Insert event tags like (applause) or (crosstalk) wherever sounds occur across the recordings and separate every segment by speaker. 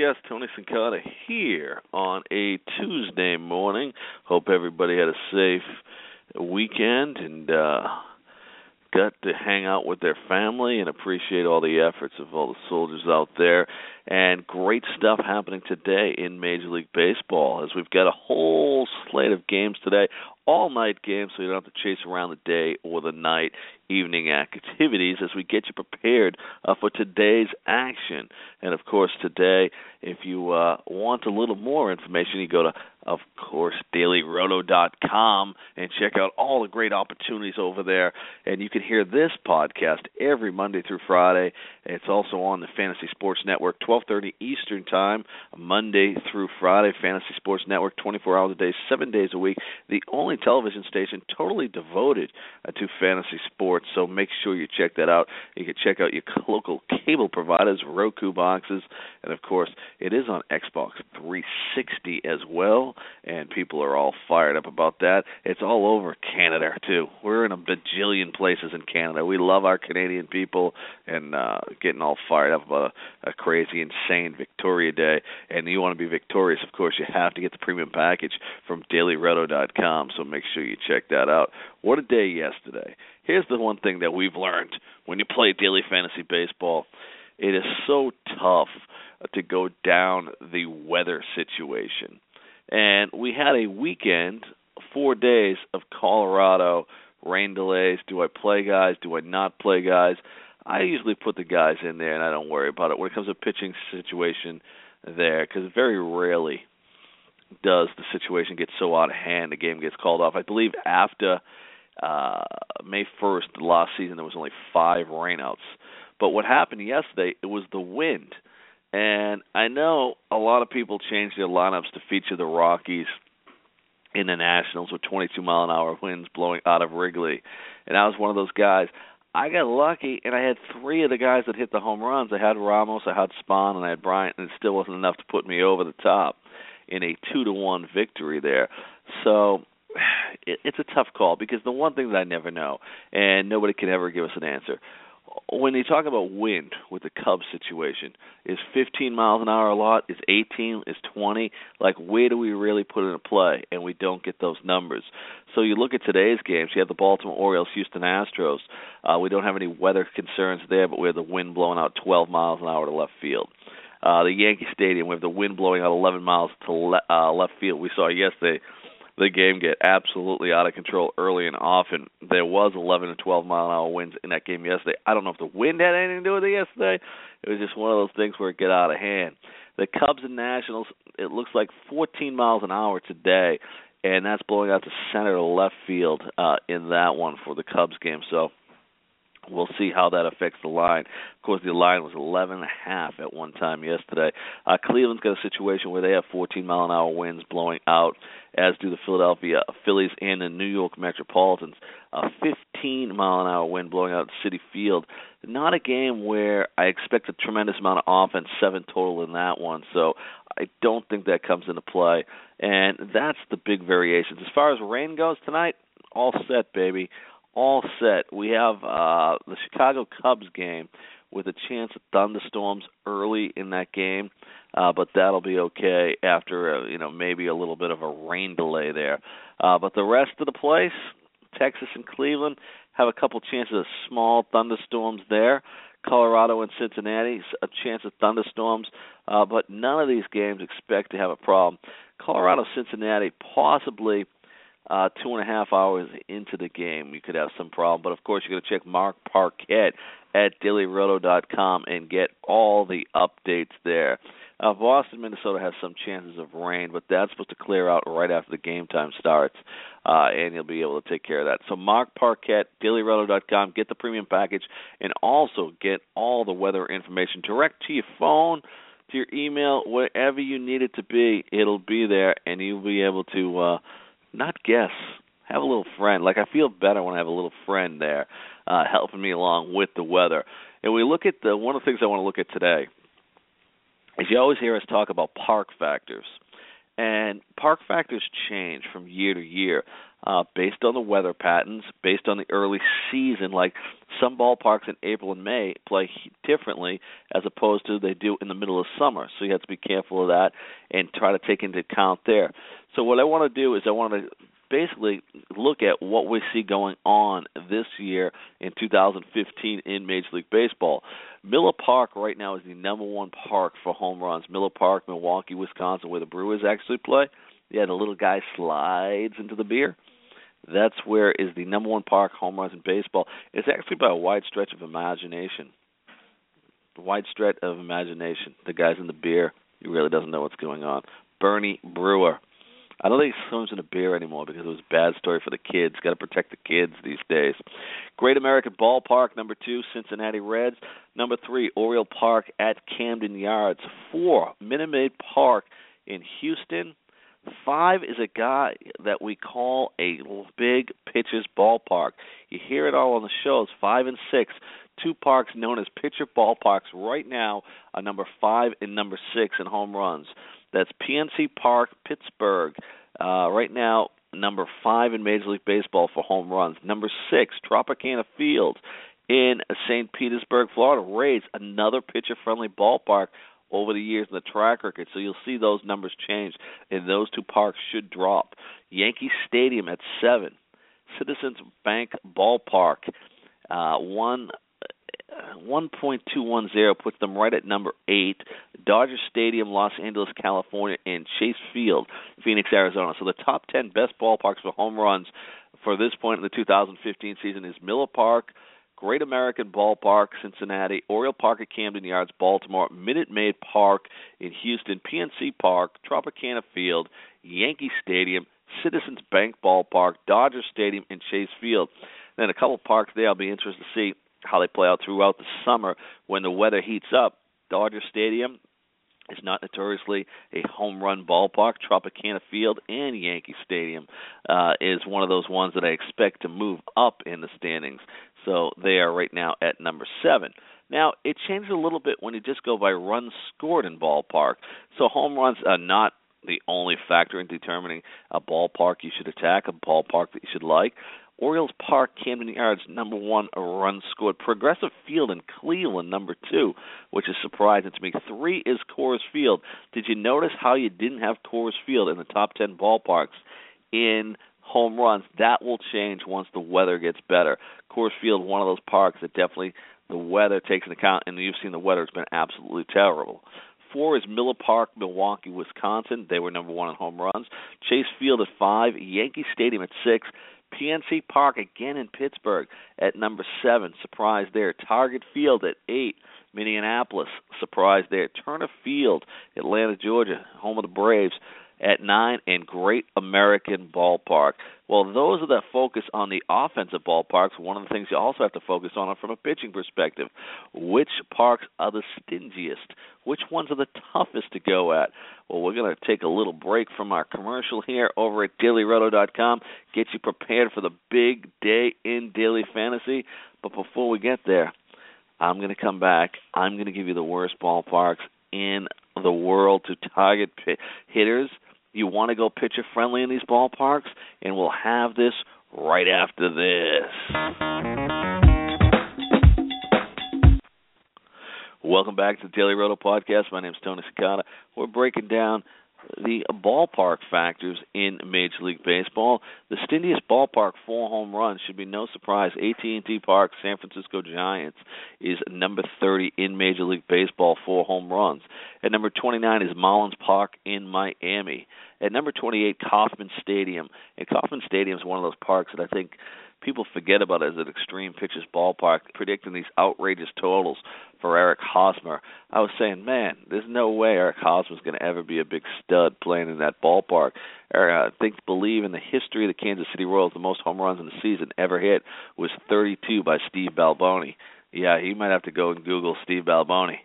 Speaker 1: Podcast. Tony Cincotta here on a Tuesday morning. Hope everybody had a safe weekend and uh got to hang out with their family and appreciate all the efforts of all the soldiers out there. And great stuff happening today in Major League Baseball as we've got a whole slate of games today, all night games, so you don't have to chase around the day or the night evening activities as we get you prepared uh, for today's action. And of course, today, if you uh, want a little more information, you go to of course, dailyroto.com and check out all the great opportunities over there. And you can hear this podcast every Monday through Friday. It's also on the Fantasy Sports Network, 12:30 Eastern Time, Monday through Friday. Fantasy Sports Network, 24 hours a day, seven days a week. The only television station totally devoted uh, to fantasy sports. So make sure you check that out. You can check out your (laughs) local cable providers, Roku boxes, and of course, it is on Xbox 360 as well and people are all fired up about that. It's all over Canada too. We're in a bajillion places in Canada. We love our Canadian people and uh getting all fired up about a, a crazy, insane Victoria Day. And you want to be victorious, of course, you have to get the premium package from DailyRoto.com. So make sure you check that out. What a day yesterday! Here's the one thing that we've learned when you play daily fantasy baseball. It is so tough to go down the weather situation and we had a weekend, four days of Colorado rain delays. Do I play guys? Do I not play guys? I usually put the guys in there, and I don't worry about it when it comes to pitching situation there, because very rarely does the situation get so out of hand the game gets called off. I believe after uh May 1st last season there was only 5 rainouts. But what happened yesterday it was the wind. And I know a lot of people changed their lineups to feature the Rockies in the Nationals with 22 mile an hour winds blowing out of Wrigley. And I was one of those guys. I got lucky, and I had three of the guys that hit the home runs. I had Ramos, I had Spahn, and I had Bryant, and it still wasn't enough to put me over the top in a two to one victory there. So (sighs) it, it's a tough call because the one thing that I never know, and nobody can ever give us an answer when you talk about wind with the Cubs situation, is 15 miles an hour a lot? Is 18? Is 20? Like, where do we really put it in play? And we don't get those numbers. So you look at today's games. You have the Baltimore Orioles, Houston Astros. Uh, we don't have any weather concerns there, but we have the wind blowing out 12 miles an hour to left field. Uh, the Yankee Stadium, we have the wind blowing out 11 miles to le- uh, left field. We saw yesterday the game get absolutely out of control early and often. There was 11 to 12 mile an hour winds in that game yesterday. I don't know if the wind had anything to do with it yesterday. It was just one of those things where it get out of hand. The Cubs and Nationals, it looks like 14 miles an hour today, and that's blowing out to center to left field uh, in that one for the Cubs game. So We'll see how that affects the line. Of course, the line was 11 and a half at one time yesterday. Uh, Cleveland's got a situation where they have 14 mile an hour winds blowing out, as do the Philadelphia Phillies and the New York Metropolitans. A 15 mile an hour wind blowing out at Citi Field. Not a game where I expect a tremendous amount of offense, seven total in that one. So I don't think that comes into play. And that's the big variations. As far as rain goes tonight, all set, baby all set. We have uh, the Chicago Cubs game with a chance of thunderstorms early in that game, uh, but that'll be okay after uh, you know maybe a little bit of a rain delay there. Uh, but the rest of the place, Texas and Cleveland, have a couple chances of small thunderstorms there. Colorado and Cincinnati, a chance of thunderstorms, uh, but none of these games expect to have a problem. Colorado, Cincinnati, possibly uh, two and a half hours into the game, you could have some problem. But of course, you're going to check Mark Paquette at dailyroto.com and get all the updates there. Uh, Boston, Minnesota has some chances of rain, but that's supposed to clear out right after the game time starts, uh, and you'll be able to take care of that. So, Mark Paquette, dailyroto.com, get the premium package, and also get all the weather information direct to your phone, to your email, wherever you need it to be. It'll be there, and you'll be able to. Uh, not guess. Have a little friend. Like I feel better when I have a little friend there, uh, helping me along with the weather. And we look at the one of the things I want to look at today is you always hear us talk about park factors. And park factors change from year to year. Uh, based on the weather patterns, based on the early season. Like some ballparks in April and May play differently as opposed to they do in the middle of summer. So you have to be careful of that and try to take into account there. So what I want to do is I want to basically look at what we see going on this year in 2015 in Major League Baseball. Miller Park right now is the number one park for home runs. Miller Park, Milwaukee, Wisconsin, where the Brewers actually play. Yeah, the little guy slides into the beer. That's where is the number one park home runs in baseball. It's actually by a wide stretch of imagination. A wide stretch of imagination. The guy's in the beer. He really doesn't know what's going on. Bernie Brewer I don't think he swims in a beer anymore because it was a bad story for the kids. Got to protect the kids these days. Great American Ballpark, number two, Cincinnati Reds. Number three, Oriole Park at Camden Yards. Four, Minute Maid Park in Houston. Five is a guy that we call a big pitcher's ballpark. You hear it all on the shows. Five and six, two parks known as pitcher ballparks right now are number five and number six in home runs. That's PNC Park, Pittsburgh. Uh, right now, number five in Major League Baseball for home runs. Number six, Tropicana Field in St. Petersburg, Florida. Rays, another pitcher-friendly ballpark over the years in the track record. So you'll see those numbers change, and those two parks should drop. Yankee Stadium at seven. Citizens Bank Ballpark, uh, one 1.210 puts them right at number eight. Dodger Stadium, Los Angeles, California, and Chase Field, Phoenix, Arizona. So the top 10 best ballparks for home runs for this point in the 2015 season is Miller Park, Great American Ballpark, Cincinnati, Oriole Park at Camden Yards, Baltimore, Minute Maid Park in Houston, PNC Park, Tropicana Field, Yankee Stadium, Citizens Bank Ballpark, Dodger Stadium, and Chase Field. Then a couple parks there I'll be interested to see how they play out throughout the summer when the weather heats up. Dodger Stadium is not notoriously a home run ballpark. Tropicana Field and Yankee Stadium uh, is one of those ones that I expect to move up in the standings. So they are right now at number seven. Now it changes a little bit when you just go by runs scored in ballpark. So home runs are not the only factor in determining a ballpark you should attack, a ballpark that you should like. Orioles Park, Camden Yards, number one run scored. Progressive Field in Cleveland, number two, which is surprising to me. Three is Coors Field. Did you notice how you didn't have Coors Field in the top ten ballparks in home runs? That will change once the weather gets better. Coors Field, one of those parks that definitely the weather takes into account, and you've seen the weather; it's been absolutely terrible. Four is Miller Park, Milwaukee, Wisconsin. They were number one in home runs. Chase Field at five. Yankee Stadium at six. PNC Park again in Pittsburgh at number seven. Surprise there. Target Field at eight. Minneapolis. Surprise there. Turner Field, Atlanta, Georgia, home of the Braves at nine, and Great American Ballpark. Well, those are the focus on the offensive ballparks. One of the things you also have to focus on from a pitching perspective. Which parks are the stingiest? Which ones are the toughest to go at? Well, we're going to take a little break from our commercial here over at dailyroto.com, get you prepared for the big day in daily fantasy. But before we get there, I'm going to come back. I'm going to give you the worst ballparks in the world to target hitters you want to go pitcher friendly in these ballparks, and we'll have this right after this. Welcome back to the Daily Roto Podcast. My name is Tony Cincotta. We're breaking down the ballpark factors in Major League Baseball. The stingiest ballpark for home runs should be no surprise. AT&T Park, San Francisco Giants, is number 30 in Major League Baseball for home runs. At number 29 is Marlins Park in Miami. At number 28, Kauffman Stadium. And Kauffman Stadium is one of those parks that I think people forget about as an extreme pitches ballpark, predicting these outrageous totals for Eric Hosmer. I was saying, man, there's no way Eric Hosmer's going to ever be a big stud playing in that ballpark. Eric, I think believe in the history of the Kansas City Royals, the most home runs in the season ever hit was 32 by Steve Balboni. Yeah, he might have to go and Google Steve Balboni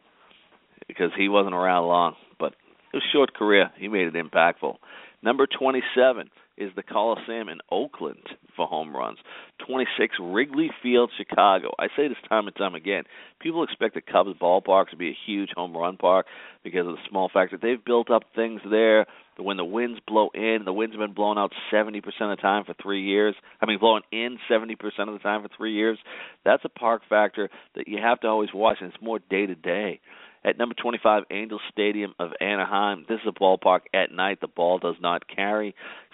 Speaker 1: because he wasn't around long, but it was a short career. He made it impactful. Number 27 is the Coliseum in Oakland for home runs. 26, Wrigley Field, Chicago. I say this time and time again. People expect the Cubs ballpark to be a huge home run park because of the small fact that they've built up things there that when the winds blow in, the winds have been blown out 70% of the time for three years. I mean, blowing in 70% of the time for three years. That's a park factor that you have to always watch, and it's more day to day. At number 25, Angel Stadium of Anaheim. This is a ballpark at night. The ball does not carry.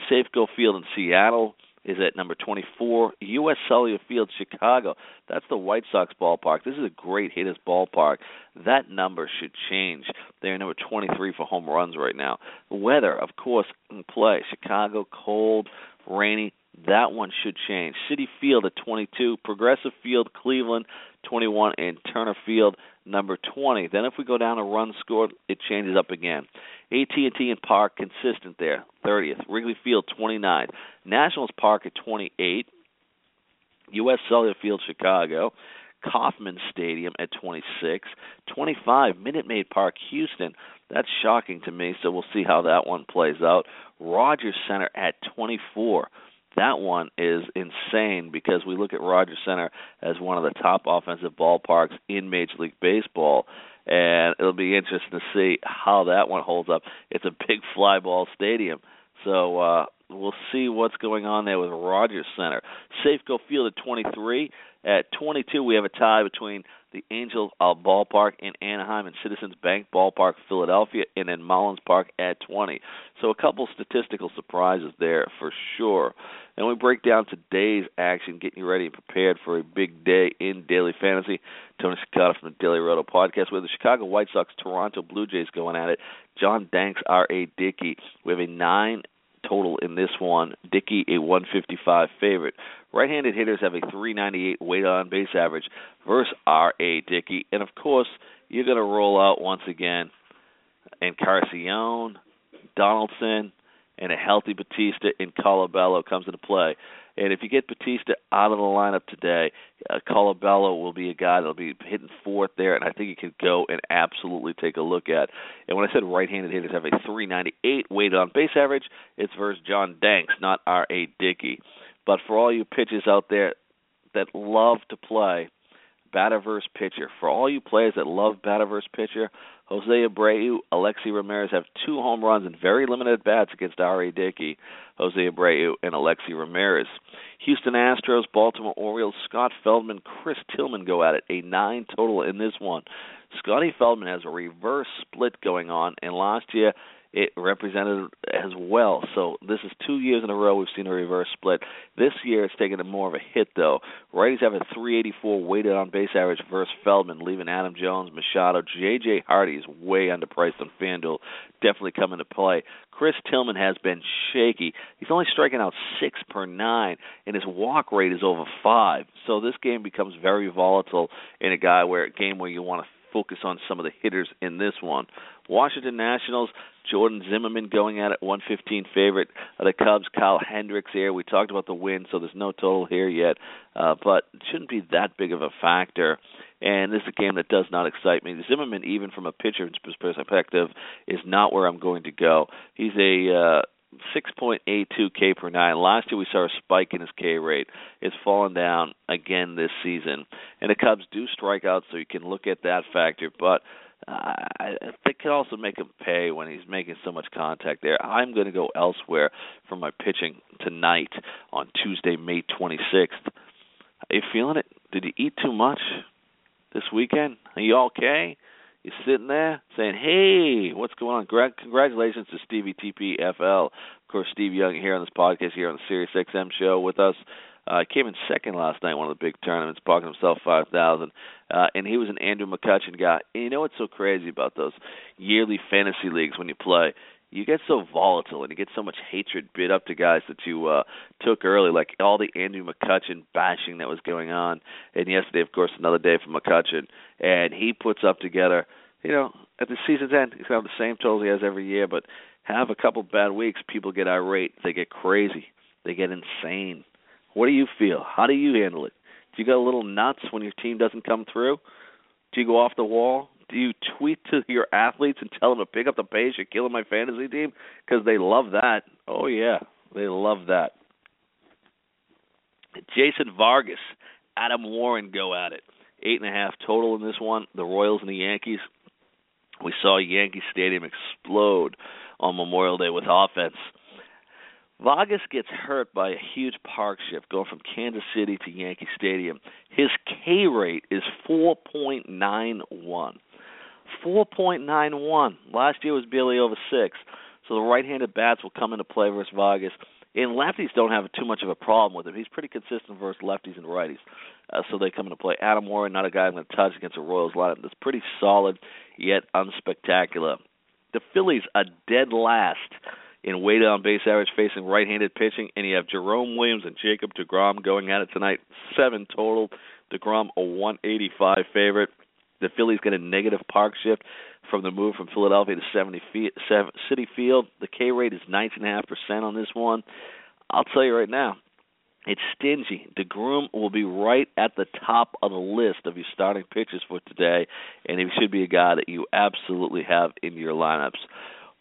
Speaker 1: Safeco Field in Seattle is at number 24. U.S. Cellular Field, Chicago. That's the White Sox ballpark. This is a great hitters ballpark. That number should change. They're number 23 for home runs right now. Weather, of course, in play. Chicago, cold, rainy. That one should change. Citi Field at 22. Progressive Field, Cleveland, 21. And Turner Field, number 20. Then if we go down a run scored, it changes up again. AT&T and Park consistent there, 30th. Wrigley Field 29. Nationals Park at 28. U.S. Cellular Field Chicago. Kauffman Stadium at 26. 25 Minute Maid Park Houston. That's shocking to me, so we'll see how that one plays out. Rogers Center at 24 that one is insane because we look at Rogers Center as one of the top offensive ballparks in Major League Baseball, and it'll be interesting to see how that one holds up. It's a big fly ball stadium, so uh, we'll see what's going on there with Rogers Center. Safeco Field at 23. At 22, we have a tie between the Angels uh, Ballpark in Anaheim and Citizens Bank Ballpark, Philadelphia, and then Marlins Park at 20. So a couple statistical surprises there for sure. And we break down today's action, getting you ready and prepared for a big day in daily fantasy. Tony Cincotta from the Daily Roto Podcast with the Chicago White Sox, Toronto Blue Jays going at it. John Danks, R.A. Dickey. We have a nine total in this one. Dickey, a 155 favorite. Right-handed hitters have a 398 weight on base average versus R.A. Dickey. And of course, you're going to roll out once again Encarnacion, Donaldson, and a healthy Bautista in Colabello comes into play. And if you get Bautista out of the lineup today, uh, Colabello will be a guy that'll be hitting fourth there, and I think he could go and absolutely take a look at. And when I said right-handed hitters have a 398 weighted on base average, it's versus John Danks, not R.A. Dickey. But for all you pitchers out there that love to play batter versus pitcher, for all you players that love batter versus pitcher, Jose Abreu, Alexei Ramirez have two home runs and very limited bats against R.A. Dickey, Jose Abreu, and Alexei Ramirez. Houston Astros, Baltimore Orioles, Scott Feldman, Chris Tillman go at it, a nine total in this one. Scotty Feldman has a reverse split going on, and last year it represented as well. So this is two years in a row we've seen a reverse split. This year it's taken a more of a hit though. Righties have a 384 weighted on base average versus Feldman, leaving Adam Jones, Machado, J.J. Hardy is way underpriced on FanDuel. Definitely coming to play. Chris Tillman has been shaky. He's only striking out six per nine, and his walk rate is over five. So this game becomes very volatile in a guy where a game where you want to focus on some of the hitters in this one. Washington Nationals, Jordan Zimmermann going at it, 115 favorite. Uh, the Cubs, Kyle Hendricks here. We talked about the win, so there's no total here yet, uh, but shouldn't be that big of a factor. And this is a game that does not excite me. Zimmermann, even from a pitcher's perspective, is not where I'm going to go. He's a uh, 6.82 K per nine. Last year we saw a spike in his K rate. It's fallen down again this season. And the Cubs do strike out, so you can look at that factor. But uh, they can also make him pay when he's making so much contact there. I'm going to go elsewhere for my pitching tonight on Tuesday, May 26th. Are you feeling it? Did you eat too much this weekend? Are you okay? You're sitting there saying, "Hey, what's going on?" Congratulations to Stevie TPFL. Of course, Steve Young here on this podcast here on the Sirius XM show with us. Uh, came in second last night, one of the big tournaments, parking himself five thousand, uh, and he was an Andrew McCutchen guy. And you know what's so crazy about those yearly fantasy leagues when you play? You get so volatile and you get so much hatred bid up to guys that you uh, took early, like all the Andrew McCutchen bashing that was going on. And yesterday, of course, another day for McCutchen, and he puts up together. You know, at the season's end, he's gonna have the same totals he has every year, but have a couple bad weeks, people get irate, they get crazy, they get insane what do you feel? How do you handle it? Do you get a little nuts when your team doesn't come through? Do you go off the wall? Do you tweet to your athletes and tell them to pick up the pace? You're killing my fantasy team because they love that. Oh yeah, they love that. Jason Vargas, Adam Warren go at it. Eight and a half total in this one. The Royals and the Yankees. We saw Yankee Stadium explode on Memorial Day with offense. Vargas gets hurt by a huge park shift going from Kansas City to Yankee Stadium. His K rate is 4.91. 4.91. Last year was barely over 6. So the right-handed bats will come into play versus Vargas. And lefties don't have too much of a problem with him. He's pretty consistent versus lefties and righties. Uh, so they come into play. Adam Warren, not a guy I'm going to touch against a Royals lineup that's pretty solid yet unspectacular. The Phillies are dead last in weighted on base average facing right-handed pitching, and you have Jerome Williams and Jacob DeGrom going at it tonight. Seven total. DeGrom a 185 favorite. The Phillies get a negative park shift from the move from Philadelphia to 70 feet, Citi Field. The K rate is 19.5% on this one. I'll tell you right now, it's stingy. DeGrom will be right at the top of the list of your starting pitchers for today, and he should be a guy that you absolutely have in your lineups.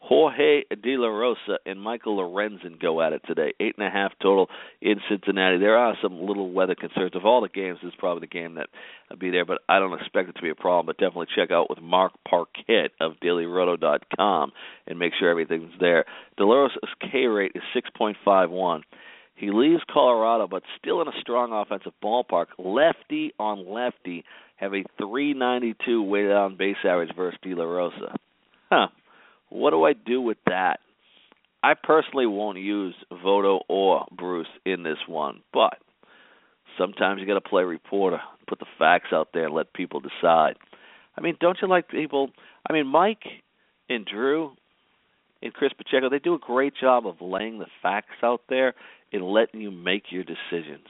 Speaker 1: Jorge De La Rosa and Michael Lorenzen go at it today. Eight and a half total in Cincinnati. There are some little weather concerns. Of all the games, this is probably the game that will be there, but I don't expect it to be a problem. But definitely check out with Mark Paquette of DailyRoto.com and make sure everything's there. De La Rosa's K rate is 6.51. He leaves Colorado, but still in a strong offensive ballpark. Lefty on lefty have a 392 weighted on base average versus De La Rosa. Huh. What do I do with that? I personally won't use Votto or Bruce in this one, but sometimes you got to play reporter, put the facts out there, and let people decide. I mean, don't you like people? I mean, Mike and Drew and Chris Pacheco, they do a great job of laying the facts out there and letting you make your decisions.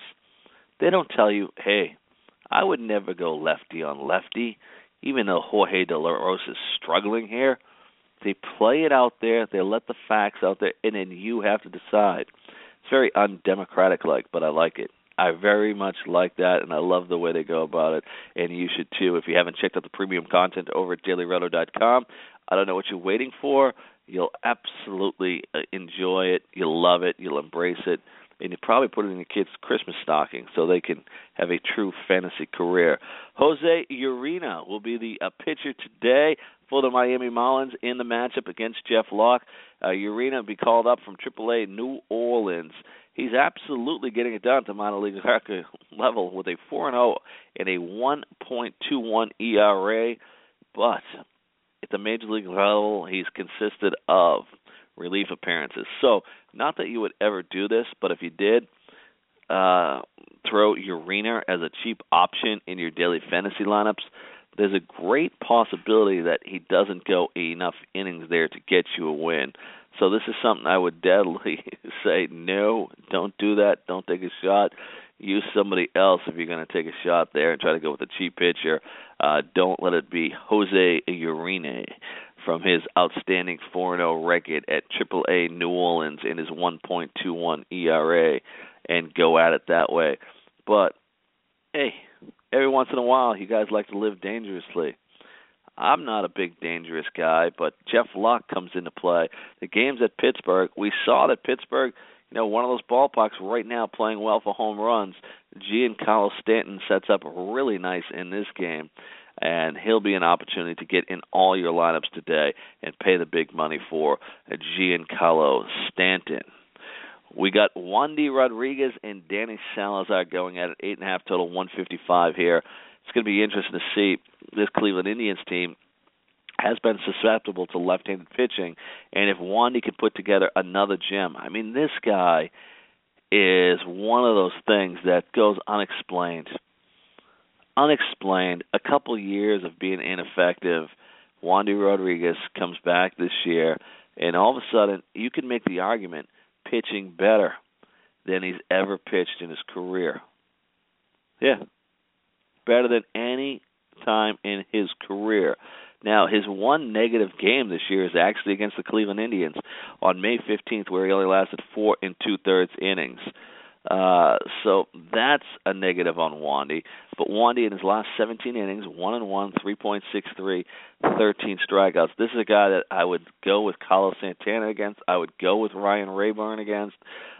Speaker 1: They don't tell you, hey, I would never go lefty on lefty, even though Jorge De La Rosa is struggling here. They play it out there. They let the facts out there, and then you have to decide. It's very undemocratic like, but I like it. I very much like that, and I love the way they go about it. And you should too. If you haven't checked out the premium content over at dailyroto.com, I don't know what you're waiting for. You'll absolutely uh, enjoy it. You'll love it. You'll embrace it. And you probably put it in your kids' Christmas stocking so they can have a true fantasy career. Jose Urena will be the uh, pitcher today for the Miami Marlins in the matchup against Jeff Locke. Uh, Urena be called up from AAA New Orleans. He's absolutely getting it done to minor league (laughs) level with a 4 0 and a 1.21 ERA. But at the major league level, he's consisted of relief appearances. So, not that you would ever do this, but if you did, uh, throw Urena as a cheap option in your daily fantasy lineups there's a great possibility that he doesn't go enough innings there to get you a win. So this is something I would (laughs) deadly say no, don't do that. Don't take a shot. Use somebody else if you're going to take a shot there and try to go with a cheap pitcher. Uh, don't let it be Jose Urena from his outstanding 4-0 record at AAA New Orleans in his 1.21 ERA and go at it that way. But hey, every once in a while you guys like to live dangerously. I'm not a big dangerous guy, but Jeff Locke comes into play. The games at Pittsburgh, we saw that Pittsburgh, you know, one of those ballparks right now playing well for home runs. Giancarlo Stanton sets up really nice in this game, and he'll be an opportunity to get in all your lineups today and pay the big money for Giancarlo Stanton. We got Wandy Rodriguez and Danny Salazar going at it, eight and a half total, 155 here. It's going to be interesting to see. This Cleveland Indians team has been susceptible to left-handed pitching, and if Wandy can put together another gem, I mean, this guy is one of those things that goes unexplained. Unexplained. A couple years of being ineffective. Wandy Rodriguez comes back this year, and all of a sudden, you can make the argument – pitching better than he's ever pitched in his career. Yeah. Better than any time in his career. Now, his one negative game this year is actually against the Cleveland Indians on May 15th, where he only lasted four and two thirds innings. Uh, so that's a negative on Wandy. But Wandy in his last 17 innings, one and one, 3.63, 13 strikeouts. This is a guy that I would go with Carlos Santana against. I would go with Ryan Raburn against,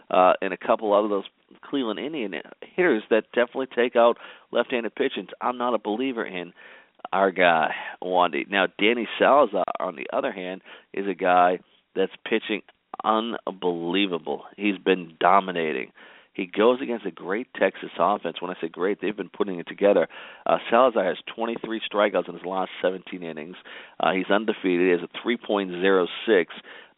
Speaker 1: uh, and a couple of those Cleveland Indian hitters that definitely take out left-handed pitching. I'm not a believer in. our guy Wandy. Now Danny Salazar, on the other hand, is a guy that's pitching unbelievable. He's been dominating. He goes against a great Texas offense. When I say great, they've been putting it together. Uh, Salazar has 23 strikeouts in his last 17 innings. Uh, he's undefeated. He has a 3.06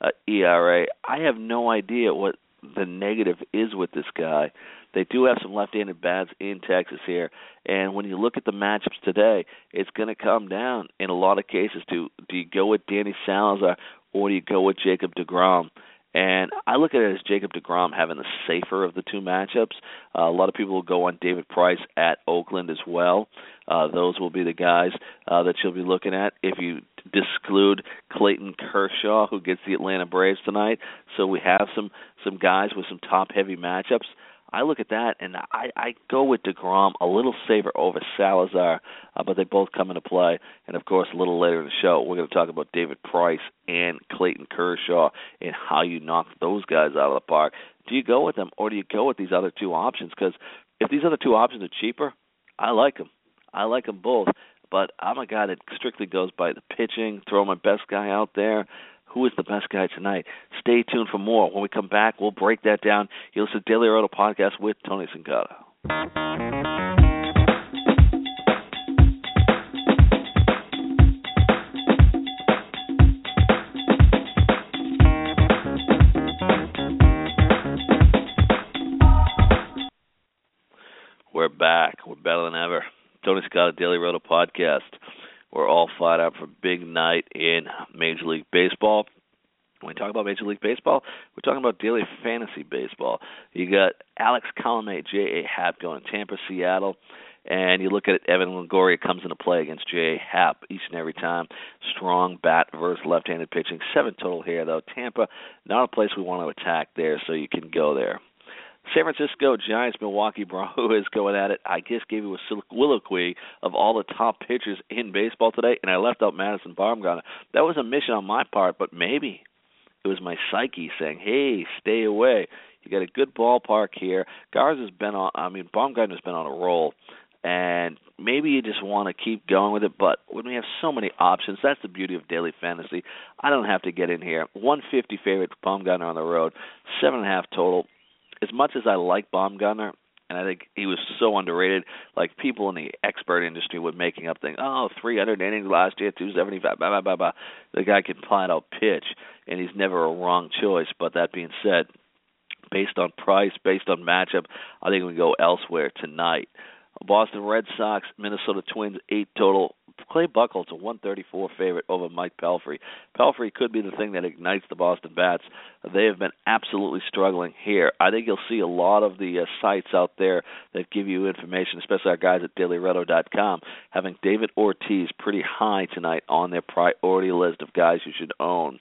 Speaker 1: uh, ERA. I have no idea what the negative is with this guy. They do have some left-handed bats in Texas here, and when you look at the matchups today, it's going to come down in a lot of cases to do you go with Danny Salazar or do you go with Jacob DeGrom? And I look at it as Jacob DeGrom having the safer of the two matchups. Uh, a lot of people will go on David Price at Oakland as well. Uh, those will be the guys uh, that you'll be looking at if you disclude Clayton Kershaw, who gets the Atlanta Braves tonight. So we have some some guys with some top heavy matchups. I look at that and I, I go with Degrom a little safer over Salazar, uh, but they both come into play. And of course, a little later in the show, we're going to talk about David Price and Clayton Kershaw and how you knock those guys out of the park. Do you go with them or do you go with these other two options? Because if these other two options are cheaper, I like them. I like them both. But I'm a guy that strictly goes by the pitching, throw my best guy out there who is the best guy tonight. Stay tuned for more. When we come back, we'll break that down. You listen to Daily Roto Podcast with Tony Cincotta. We're back. We're better than ever. Tony Scott, Daily Roto Podcast. We're all fired up for big night in Major League Baseball. When we talk about Major League Baseball, we're talking about daily fantasy baseball. You got Alex Colomé, J.A. Happ going Tampa, Seattle, and you look at it, Evan Longoria comes into play against J.A. Happ each and every time. Strong bat versus left-handed pitching. Seven total here, though. Tampa, not a place we want to attack there, so you can go there. San Francisco Giants, Milwaukee Brewers (laughs) going at it. I just gave you a soliloquy of all the top pitchers in baseball today, and I left out Madison Bumgarner. That was a mission on my part, but maybe it was my psyche saying, "Hey, stay away." You got a good ballpark here. Garza's been on. I mean, Bumgarner's been on a roll, and maybe you just want to keep going with it. But when we have so many options, that's the beauty of daily fantasy. I don't have to get in here. 150 favorite Bumgarner on the road, seven and a half total as much as I like Bumgarner, and I think he was so underrated. Like people in the expert industry were making up things. Oh, 300 innings last year, 275. Blah blah blah blah. The guy can flat out pitch, and he's never a wrong choice. But that being said, based on price, based on matchup, I think we go elsewhere tonight. Boston Red Sox, Minnesota Twins, eight total. Clay Buchholz a 134 favorite over Mike Pelfrey. Pelfrey could be the thing that ignites the Boston Bats. They have been absolutely struggling here. I think you'll see a lot of the uh, sites out there that give you information, especially our guys at DailyRoto.com, having David Ortiz pretty high tonight on their priority list of guys you should own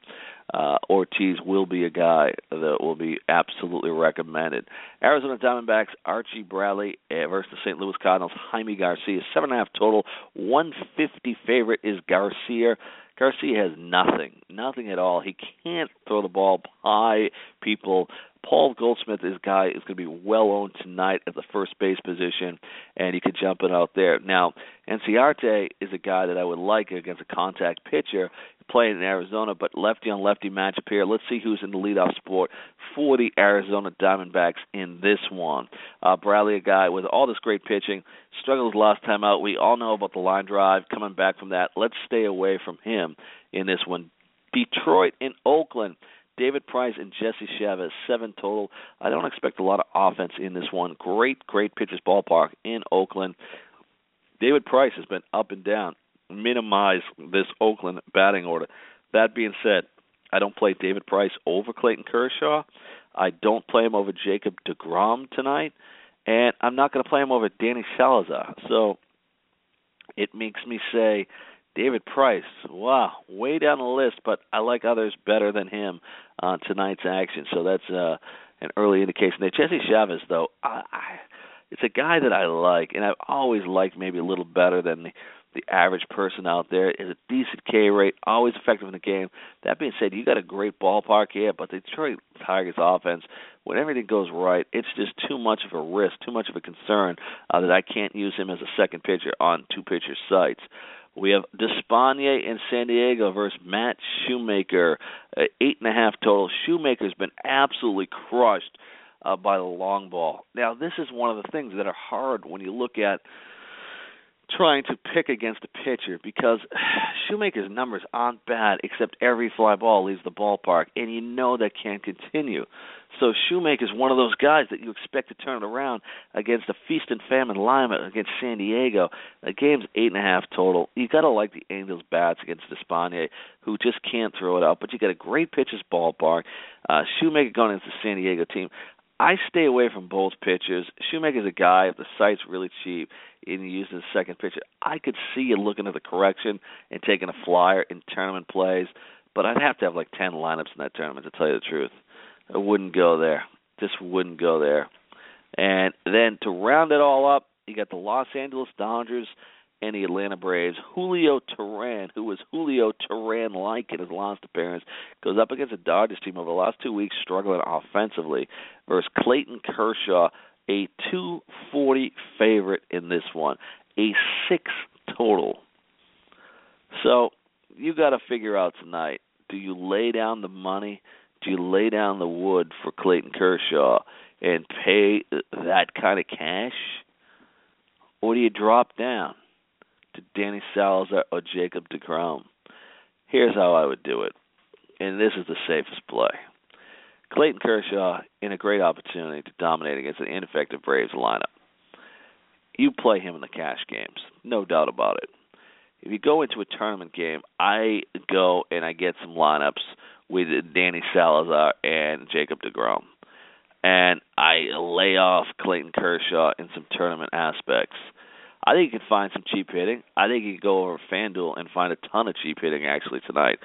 Speaker 1: uh, Ortiz will be a guy that will be absolutely recommended. Arizona Diamondbacks, Archie Bradley uh, versus the St. Louis Cardinals, Jaime Garcia, seven and a half total, 150 favorite is Garcia. Garcia has nothing, nothing at all. He can't throw the ball high. People Paul Goldschmidt, this guy is going to be well owned tonight at the first base position, and he could jump it out there. Now, Inciarte is a guy that I would like against a contact pitcher playing in Arizona, but lefty on lefty matchup here. Let's see who's in the leadoff sport for the Arizona Diamondbacks in this one. Uh, Bradley, a guy with all this great pitching, struggled last time out. We all know about the line drive coming back from that. Let's stay away from him in this one. Detroit in Oakland. David Price and Jesse Chavez, seven total. I don't expect a lot of offense in this one. Great, great pitchers ballpark in Oakland. David Price has been up and down. Minimize this Oakland batting order. That being said, I don't play David Price over Clayton Kershaw. I don't play him over Jacob DeGrom tonight, and I'm not going to play him over Danny Salazar. So it makes me say David Price, wow, way down the list, but I like others better than him on tonight's action. So that's uh, an early indication there. Jesse Chavez, though, I, I, it's a guy that I like, and I've always liked maybe a little better than the the average person out there. Is a decent K rate, always effective in the game. That being said, you got a great ballpark here, but the Detroit Tigers offense, when everything goes right, it's just too much of a risk, too much of a concern uh, that I can't use him as a second pitcher on two pitcher sites. We have Despaigne in San Diego versus Matt Shoemaker, uh, eight and a half total. Shoemaker's been absolutely crushed uh, by the long ball. Now, this is one of the things that are hard when you look at trying to pick against a pitcher because (sighs) Shoemaker's numbers aren't bad, except every fly ball leaves the ballpark, and you know that can't continue. So Shoemaker's one of those guys that you expect to turn it around against a feast and famine lineup against San Diego. The game's eight and a half total. You gotta like the Angels bats against Despaigne, who just can't throw it out. But you got a great pitcher's ballpark. Uh, Shoemaker going into the San Diego team. I stay away from both pitchers. Shoemaker's a guy if the site's really cheap and you use the second pitcher. I could see you looking at the correction and taking a flyer in tournament plays, but I'd have to have like ten lineups in that tournament to tell you the truth. I wouldn't go there. Just wouldn't go there. And then to round it all up, you got the Los Angeles Dodgers the Atlanta Braves. Julio Teheran, who was Julio Teheran like in his last appearance, goes up against the Dodgers team over the last two weeks, struggling offensively, versus Clayton Kershaw, a 240 favorite in this one, a six total. So you got to figure out tonight: do you lay down the money? Do you lay down the wood for Clayton Kershaw and pay that kind of cash, or do you drop down? To Danny Salazar or Jacob DeGrom. Here's how I would do it, and this is the safest play. Clayton Kershaw in a great opportunity to dominate against an ineffective Braves lineup. You play him in the cash games, no doubt about it. If you go into a tournament game, I go and I get some lineups with Danny Salazar and Jacob DeGrom. And I lay off Clayton Kershaw in some tournament aspects. I think you can find some cheap hitting. I think you can go over FanDuel and find a ton of cheap hitting actually tonight.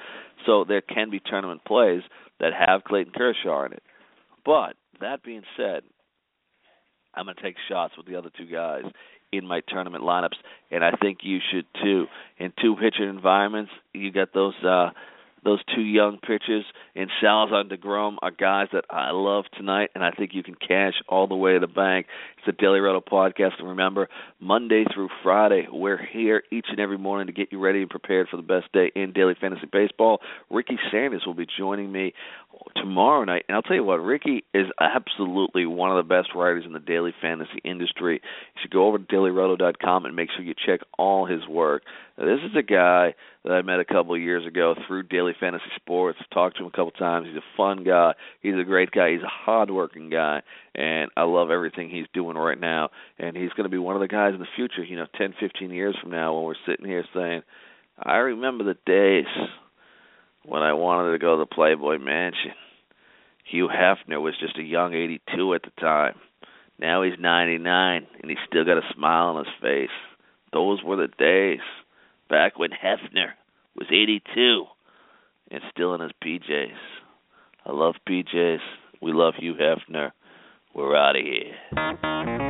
Speaker 1: So there can be tournament plays that have Clayton Kershaw in it. But that being said, I'm going to take shots with the other two guys in my tournament lineups, and I think you should too. In two pitcher environments, you got those uh, those two young pitchers in Salazar and DeGrom are guys that I love tonight, and I think you can cash all the way to the bank. It's the Daily Roto podcast, and remember, Monday through Friday, we're here each and every morning to get you ready and prepared for the best day in daily fantasy baseball. Ricky Sanders will be joining me tomorrow night, and I'll tell you what, Ricky is absolutely one of the best writers in the daily fantasy industry. You should go over to dailyroto.com and make sure you check all his work. Now, this is a guy that I met a couple of years ago through Daily Fantasy Sports. Talked to him a couple of times. He's a fun guy. He's a great guy. He's a hard-working guy, and I love everything he's doing right now. And he's going to be one of the guys in the future. You know, ten, fifteen years from now, when we're sitting here saying, "I remember the days when I wanted to go to the Playboy Mansion." Hugh Hefner was just a young 82 at the time. Now he's 99, and he's still got a smile on his face. Those were the days back when Hefner was 82 and still in his PJs. I love PJs. We love Hugh Hefner. We're out of here.